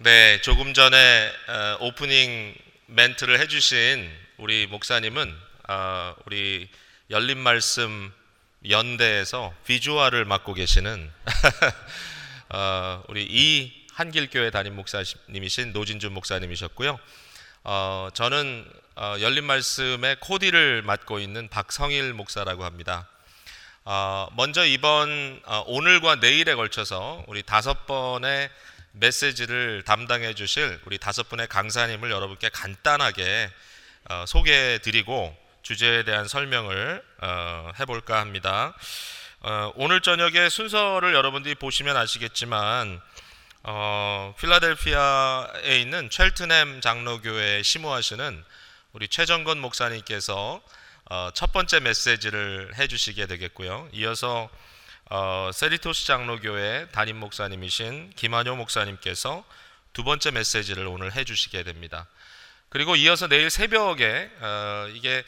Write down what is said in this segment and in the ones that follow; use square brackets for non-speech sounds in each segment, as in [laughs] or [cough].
네, 조금 전에 어, 오프닝 멘트를 해주신 우리 목사님은 어, 우리 열린 말씀 연대에서 비주얼을 맡고 계시는 [laughs] 어, 우리 이 한길교회 담임 목사님이신 노진준 목사님이셨고요. 어, 저는 어, 열린 말씀의 코디를 맡고 있는 박성일 목사라고 합니다. 어, 먼저 이번 어, 오늘과 내일에 걸쳐서 우리 다섯 번의 메시지를 담당해 주실 우리 다섯 분의 강사님을 여러분께 간단하게 어, 소개해 드리고 주제에 대한 설명을 어, 해볼까 합니다. 어, 오늘 저녁에 순서를 여러분들이 보시면 아시겠지만 어, 필라델피아에 있는 첼트햄 장로교회 심호하시는 우리 최정건 목사님께서 어, 첫 번째 메시지를 해주시게 되겠고요. 이어서 어, 세리토스 장로교회 담임 목사님이신 김한효 목사님께서 두 번째 메시지를 오늘 해주시게 됩니다. 그리고 이어서 내일 새벽에 어, 이게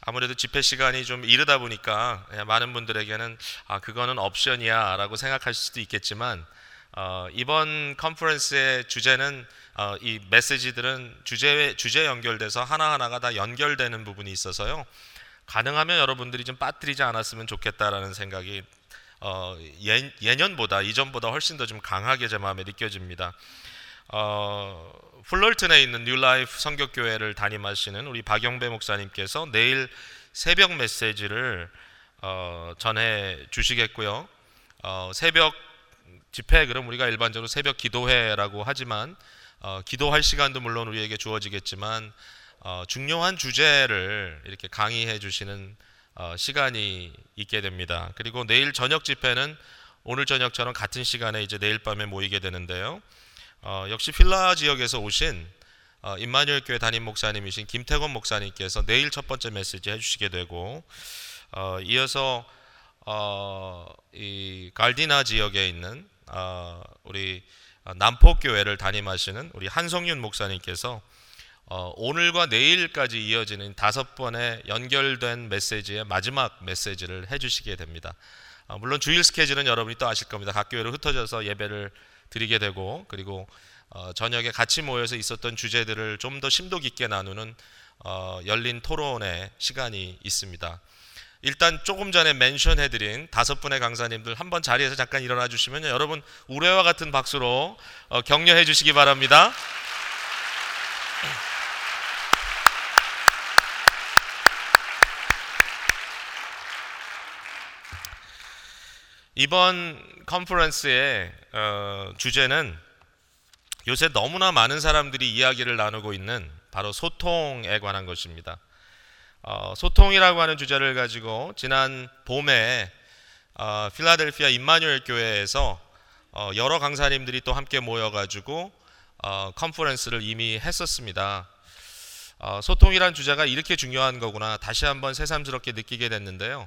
아무래도 집회 시간이 좀 이르다 보니까 많은 분들에게는 아 그거는 옵션이야라고 생각하실 수도 있겠지만 어, 이번 컨퍼런스의 주제는 어, 이 메시지들은 주제 주제 연결돼서 하나 하나가 다 연결되는 부분이 있어서요. 가능하면 여러분들이 좀 빠뜨리지 않았으면 좋겠다라는 생각이 어, 예, 예년보다 이전보다 훨씬 더 좀 강하게 제 마음에 느껴집니다. 어, 풀러튼에 있는 뉴라이프 선교교회를 담임하시는 우리 박영배 목사님께서 내일 새벽 메시지를 어, 전해 주시겠고요. 어, 새벽 집회 그럼 우리가 일반적으로 새벽 기도회라고 하지만 어, 기도할 시간도 물론 우리에게 주어지겠지만 어, 중요한 주제를 이렇게 강의해 주시는 어, 시간이 있게 됩니다. 그리고 내일 저녁 집회는 오늘 저녁처럼 같은 시간에 이제 내일 밤에 모이게 되는데요. 어, 역시 필라 지역에서 오신 어, 임마누엘 교회 담임 목사님이신 김태건 목사님께서 내일 첫 번째 메시지 해주시게 되고 어, 이어서 어, 이 갈디나 지역에 있는 어, 우리 남포 교회를 담임하시는 우리 한성윤 목사님께서 어, 오늘과 내일까지 이어지는 다섯 번의 연결된 메시지의 마지막 메시지를 해주시게 됩니다. 어, 물론 주일 스케줄은 여러분이 또 아실 겁니다. 각 교회로 흩어져서 예배를 드리게 되고 그리고 어, 저녁에 같이 모여서 있었던 주제들을 좀 더 심도 깊게 나누는 어, 열린 토론의 시간이 있습니다. 일단 조금 전에 멘션해드린 다섯 분의 강사님들 한번 자리에서 잠깐 일어나 주시면 여러분 우레와 같은 박수로 어, 격려해 주시기 바랍니다. 이번 컨퍼런스의 어, 주제는 요새 너무나 많은 사람들이 이야기를 나누고 있는 바로 소통에 관한 것입니다. 어, 소통이라고 하는 주제를 가지고 지난 봄에 어, 필라델피아 임마누엘 교회에서 어, 여러 강사님들이 또 함께 모여가지고 어, 컨퍼런스를 이미 했었습니다. 어, 소통이란 주제가 이렇게 중요한 거구나 다시 한번 새삼스럽게 느끼게 됐는데요.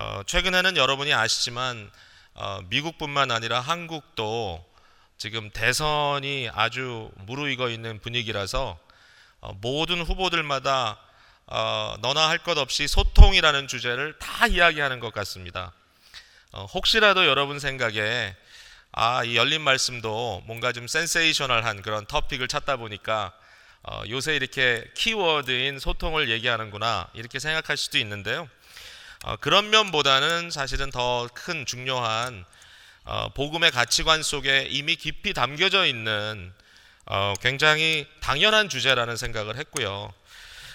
어, 최근에는 여러분이 아시지만 어, 미국뿐만 아니라 한국도 지금 대선이 아주 무르익어 있는 분위기라서 어, 모든 후보들마다 어, 너나 할 것 없이 소통이라는 주제를 다 이야기하는 것 같습니다. 어, 혹시라도 여러분 생각에 아, 이 열린 말씀도 뭔가 좀 센세이셔널한 그런 터픽을 찾다 보니까 어, 요새 이렇게 키워드인 소통을 얘기하는구나 이렇게 생각할 수도 있는데요. 어, 그런 면보다는 사실은 더 큰 중요한 어, 복음의 가치관 속에 이미 깊이 담겨져 있는 어, 굉장히 당연한 주제라는 생각을 했고요.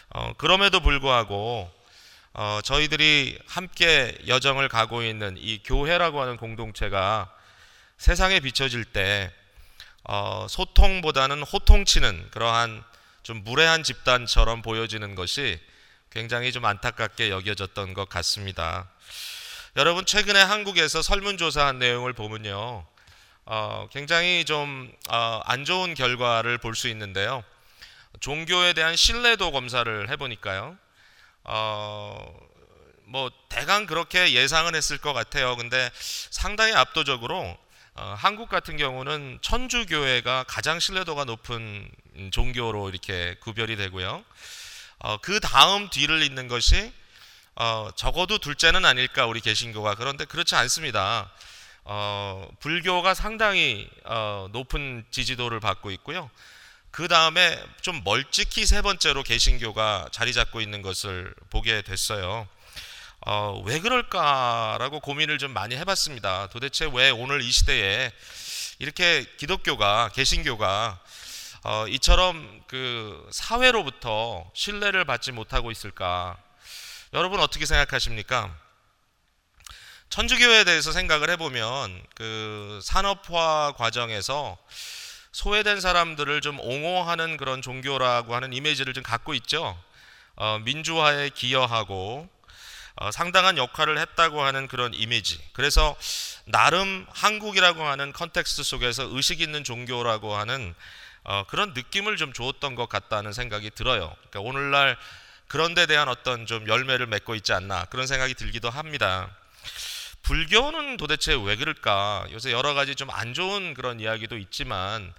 어, 그럼에도 불구하고 어, 저희들이 함께 여정을 가고 있는 이 교회라고 하는 공동체가 세상에 비춰질 때 어, 소통보다는 호통치는 그러한 좀 무례한 집단처럼 보여지는 것이 굉장히 좀 안타깝게 여겨졌던 것 같습니다. 여러분 최근에 한국에서 설문조사한 내용을 보면요, 어, 굉장히 좀안 어, 좋은 결과를 볼 수 있는데요. 종교에 대한 신뢰도 검사를 해보니까요, 어, 뭐 대강 그렇게 예상은 했을 것 같아요. 근데 상당히 압도적으로 어, 한국 같은 경우는 천주교회가 가장 신뢰도가 높은 종교로 이렇게 구별이 되고요. 어, 그 다음 뒤를 잇는 것이 어, 적어도 둘째는 아닐까 우리 개신교가 그런데 그렇지 않습니다. 어, 불교가 상당히 어, 높은 지지도를 받고 있고요. 그 다음에 좀 멀찍이 세 번째로 개신교가 자리 잡고 있는 것을 보게 됐어요. 어, 왜 그럴까라고 고민을 좀 많이 해봤습니다. 도대체 왜 오늘 이 시대에 이렇게 기독교가 개신교가 어, 이처럼 그 사회로부터 신뢰를 받지 못하고 있을까? 여러분 어떻게 생각하십니까? 천주교에 대해서 생각을 해보면 그 산업화 과정에서 소외된 사람들을 좀 옹호하는 그런 종교라고 하는 이미지를 좀 갖고 있죠. 어, 민주화에 기여하고 어, 상당한 역할을 했다고 하는 그런 이미지. 그래서 나름 한국이라고 하는 context 속에서 의식 있는 종교라고 하는 어, 그런 느낌을 좀 주었던 것 같다는 생각이 들어요. 그러니까 오늘날 그런 데 대한 어떤 좀 열매를 맺고 있지 않나 그런 생각이 들기도 합니다. 불교는 도대체 왜 그럴까? 요새 여러 가지 좀 안 좋은 그런 이야기도 있지만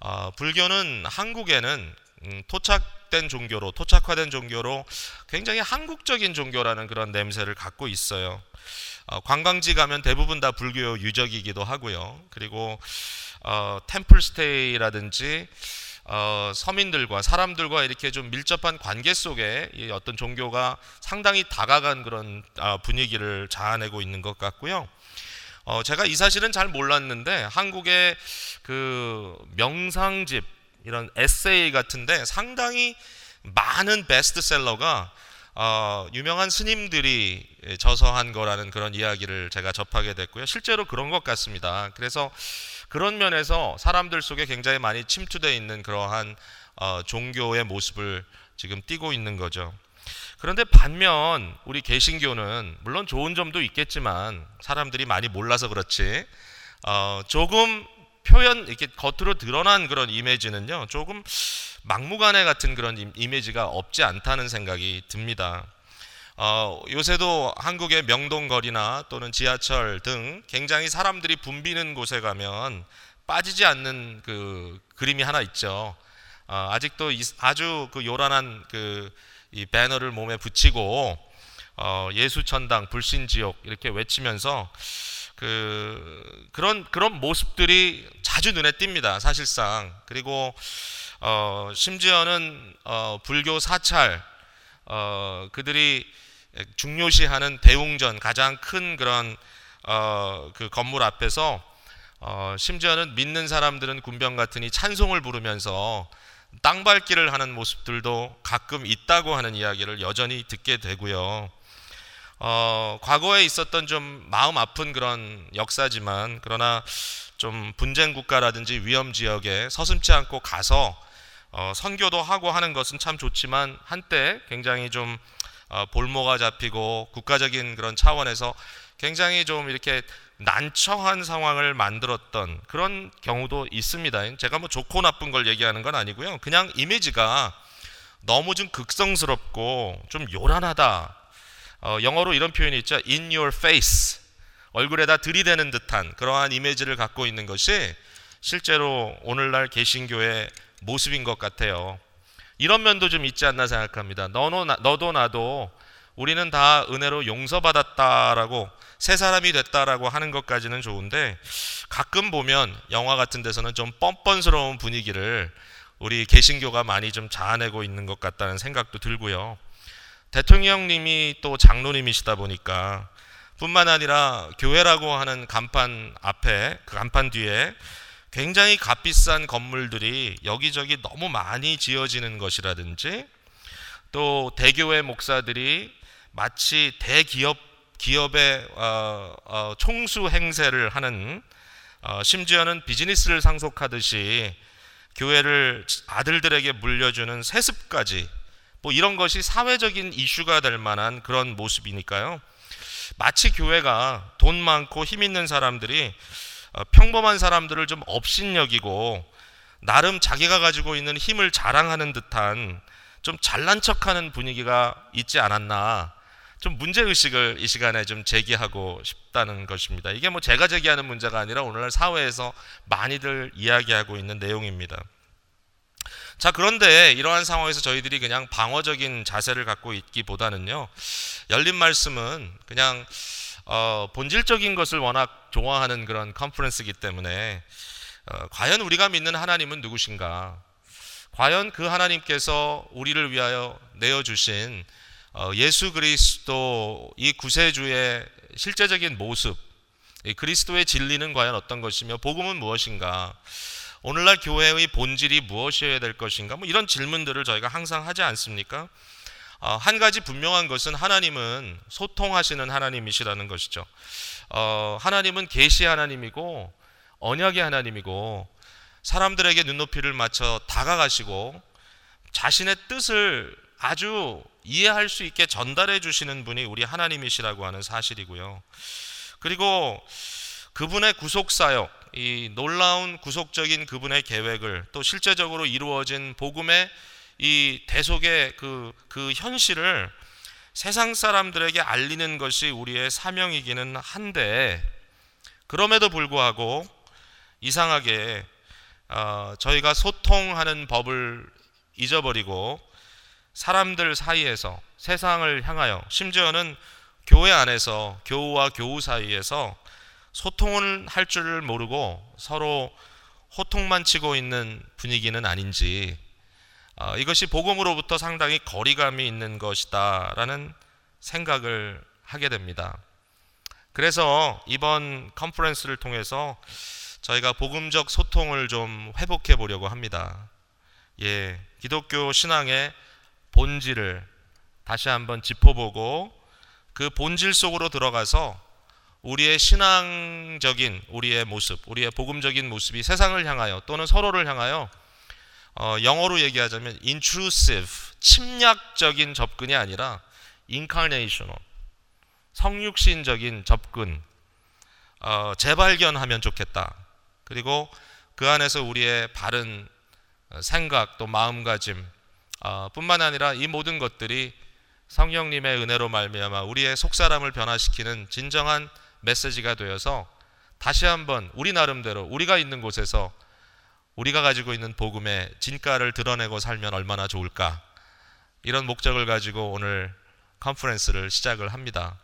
어, 불교는 한국에는 음, 토착 된 종교로 토착화된 종교로 굉장히 한국적인 종교라는 그런 냄새를 갖고 있어요. 어, 관광지 가면 대부분 다 불교 유적이기도 하고요. 그리고 어, 템플스테이라든지 어, 서민들과 사람들과 이렇게 좀 밀접한 관계 속에 이 어떤 종교가 상당히 다가간 그런 어, 분위기를 자아내고 있는 것 같고요. 어, 제가 이 사실은 잘 몰랐는데 한국의 그 명상집 이런 에세이 같은데 상당히 많은 베스트셀러가 어, 유명한 스님들이 저서한 거라는 그런 이야기를 제가 접하게 됐고요. 실제로 그런 것 같습니다. 그래서 그런 면에서 사람들 속에 굉장히 많이 침투되어 있는 그러한 어, 종교의 모습을 지금 띠고 있는 거죠. 그런데 반면 우리 개신교는 물론 좋은 점도 있겠지만 사람들이 많이 몰라서 그렇지 어, 조금 표현 이렇게 겉으로 드러난 그런 이미지는요 조금 막무가내 같은 그런 이미지가 없지 않다는 생각이 듭니다. 어, 요새도 한국의 명동거리나 또는 지하철 등 굉장히 사람들이 붐비는 곳에 가면 빠지지 않는 그 그림이 하나 있죠. 어, 아직도 아주 그 요란한 그 이 배너를 몸에 붙이고 어, 예수천당 불신지옥 이렇게 외치면서 그 그런 그런 모습들이 자주 눈에 띕니다. 사실상 그리고 어, 심지어는 어, 불교 사찰 어, 그들이 중요시하는 대웅전 가장 큰 그런 어, 그 건물 앞에서 어, 심지어는 믿는 사람들은 군병 같으니 찬송을 부르면서 땅밟기를 하는 모습들도 가끔 있다고 하는 이야기를 여전히 듣게 되고요. 어, 과거에 있었던 좀 마음 아픈 그런 역사지만 그러나 좀 분쟁 국가라든지 위험 지역에 서슴지 않고 가서 어, 선교도 하고 하는 것은 참 좋지만 한때 굉장히 좀 어, 볼모가 잡히고 국가적인 그런 차원에서 굉장히 좀 이렇게 난처한 상황을 만들었던 그런 경우도 있습니다. 제가 뭐 좋고 나쁜 걸 얘기하는 건 아니고요. 그냥 이미지가 너무 좀 극성스럽고 좀 요란하다. 어, 영어로 이런 표현이 있죠. in your face. 얼굴에다 들이대는 듯한 그러한 이미지를 갖고 있는 것이 실제로 오늘날 개신교의 모습인 것 같아요. 이런 면도 좀 있지 않나 생각합니다. 너도, 나, 너도 나도 우리는 다 은혜로 용서받았다라고 새 사람이 됐다라고 하는 것까지는 좋은데 가끔 보면 영화 같은 데서는 좀 뻔뻔스러운 분위기를 우리 개신교가 많이 좀 자아내고 있는 것 같다는 생각도 들고요. 대통령님이 또 장로님이시다 보니까 뿐만 아니라 교회라고 하는 간판 앞에 그 간판 뒤에 굉장히 값비싼 건물들이 여기저기 너무 많이 지어지는 것이라든지 또 대교회 목사들이 마치 대기업 기업의 어, 어, 총수 행세를 하는 어, 심지어는 비즈니스를 상속하듯이 교회를 아들들에게 물려주는 세습까지 뭐 이런 것이 사회적인 이슈가 될 만한 그런 모습이니까요. 마치 교회가 돈 많고 힘 있는 사람들이 어, 평범한 사람들을 좀 업신여기고 나름 자기가 가지고 있는 힘을 자랑하는 듯한 좀 잘난 척하는 분위기가 있지 않았나 좀 문제 의식을 이 시간에 좀 제기하고 싶다는 것입니다. 이게 뭐 제가 제기하는 문제가 아니라 오늘날 사회에서 많이들 이야기하고 있는 내용입니다. 자, 그런데 이러한 상황에서 저희들이 그냥 방어적인 자세를 갖고 있기보다는요, 열린 말씀은 그냥 어, 본질적인 것을 워낙 좋아하는 그런 컨퍼런스이기 때문에 어, 과연 우리가 믿는 하나님은 누구신가? 과연 그 하나님께서 우리를 위하여 내어 주신 어, 예수 그리스도 이 구세주의 실제적인 모습, 그리스도의 진리는 과연 어떤 것이며 복음은 무엇인가? 오늘날 교회의 본질이 무엇이어야 될 것인가? 뭐 이런 질문들을 저희가 항상 하지 않습니까? 어, 한 가지 분명한 것은 하나님은 소통하시는 하나님이시라는 것이죠. 어, 하나님은 계시 하나님이고 언약의 하나님이고 사람들에게 눈높이를 맞춰 다가가시고 자신의 뜻을 아주 이해할 수 있게 전달해 주시는 분이 우리 하나님이시라고 하는 사실이고요. 그리고 그분의 구속 사역, 이 놀라운 구속적인 그분의 계획을 또 실제적으로 이루어진 복음의 이 대속의 그, 그 현실을 세상 사람들에게 알리는 것이 우리의 사명이기는 한데 그럼에도 불구하고 이상하게 어, 저희가 소통하는 법을 잊어버리고 사람들 사이에서 세상을 향하여 심지어는 교회 안에서 교우와 교우 사이에서 소통을 할 줄을 모르고 서로 호통만 치고 있는 분위기는 아닌지 어, 이것이 복음으로부터 상당히 거리감이 있는 것이다라는 생각을 하게 됩니다. 그래서 이번 컨퍼런스를 통해서 저희가 복음적 소통을 좀 회복해 보려고 합니다. 예, 기독교 신앙의 본질을 다시 한번 짚어보고 그 본질 속으로 들어가서 우리의 신앙적인 우리의 모습, 우리의 복음적인 모습이 세상을 향하여 또는 서로를 향하여 어, 영어로 얘기하자면 intrusive, 침략적인 접근이 아니라 incarnational, 성육신적인 접근, 어, 재발견하면 좋겠다. 그리고 그 안에서 우리의 바른 생각 또 마음가짐 어, 뿐만 아니라 이 모든 것들이 성령님의 은혜로 말미암아 우리의 속사람을 변화시키는 진정한 메시지가 되어서 다시 한번 우리 나름대로 우리가 있는 곳에서 우리가 가지고 있는 복음의 진가를 드러내고 살면 얼마나 좋을까 이런 목적을 가지고 오늘 컨퍼런스를 시작을 합니다.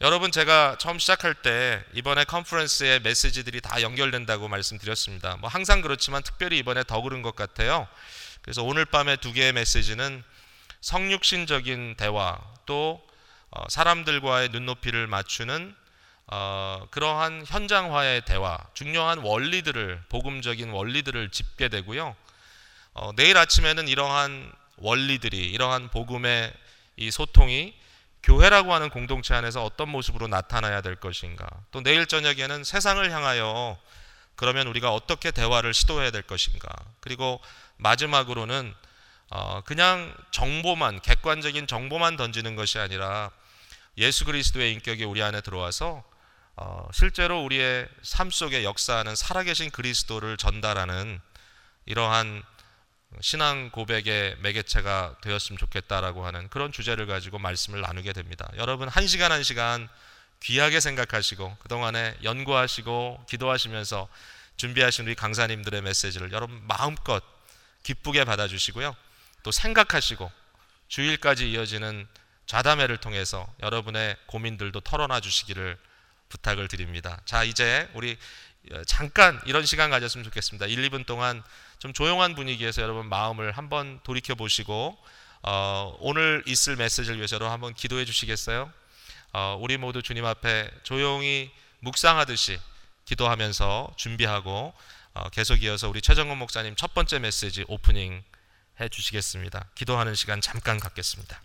여러분 제가 처음 시작할 때 이번에 컨퍼런스의 메시지들이 다 연결된다고 말씀드렸습니다. 뭐 항상 그렇지만 특별히 이번에 더 그런 것 같아요. 그래서 오늘 밤에 두 개의 메시지는 성육신적인 대화 또 어, 사람들과의 눈높이를 맞추는 어, 그러한 현장화의 대화, 중요한 원리들을 복음적인 원리들을 짚게 되고요. 어, 내일 아침에는 이러한 원리들이 이러한 복음의 이 소통이 교회라고 하는 공동체 안에서 어떤 모습으로 나타나야 될 것인가. 또 내일 저녁에는 세상을 향하여 그러면 우리가 어떻게 대화를 시도해야 될 것인가. 그리고 마지막으로는 어, 그냥 정보만 객관적인 정보만 던지는 것이 아니라 예수 그리스도의 인격이 우리 안에 들어와서 어, 실제로 우리의 삶 속에 역사하는 살아계신 그리스도를 전달하는 이러한 신앙 고백의 매개체가 되었으면 좋겠다라고 하는 그런 주제를 가지고 말씀을 나누게 됩니다. 여러분 한 시간 한 시간 귀하게 생각하시고 그동안에 연구하시고 기도하시면서 준비하신 우리 강사님들의 메시지를 여러분 마음껏 기쁘게 받아주시고요. 또 생각하시고 주일까지 이어지는 좌담회를 통해서 여러분의 고민들도 털어놔 주시기를 부탁을 드립니다. 자, 이제 우리 어, 잠깐 이런 시간 가졌으면 좋겠습니다. 1, 2분 동안 좀 조용한 분위기에서 여러분 마음을 한번 돌이켜 보시고 어, 오늘 있을 메시지를 위해서 여러분 한번 기도해 주시겠어요? 어, 우리 모두 주님 앞에 조용히 묵상하듯이 기도하면서 준비하고 어, 계속 이어서 우리 최정근 목사님 첫 번째 메시지 오프닝 해 주시겠습니다. 기도하는 시간 잠깐 갖겠습니다.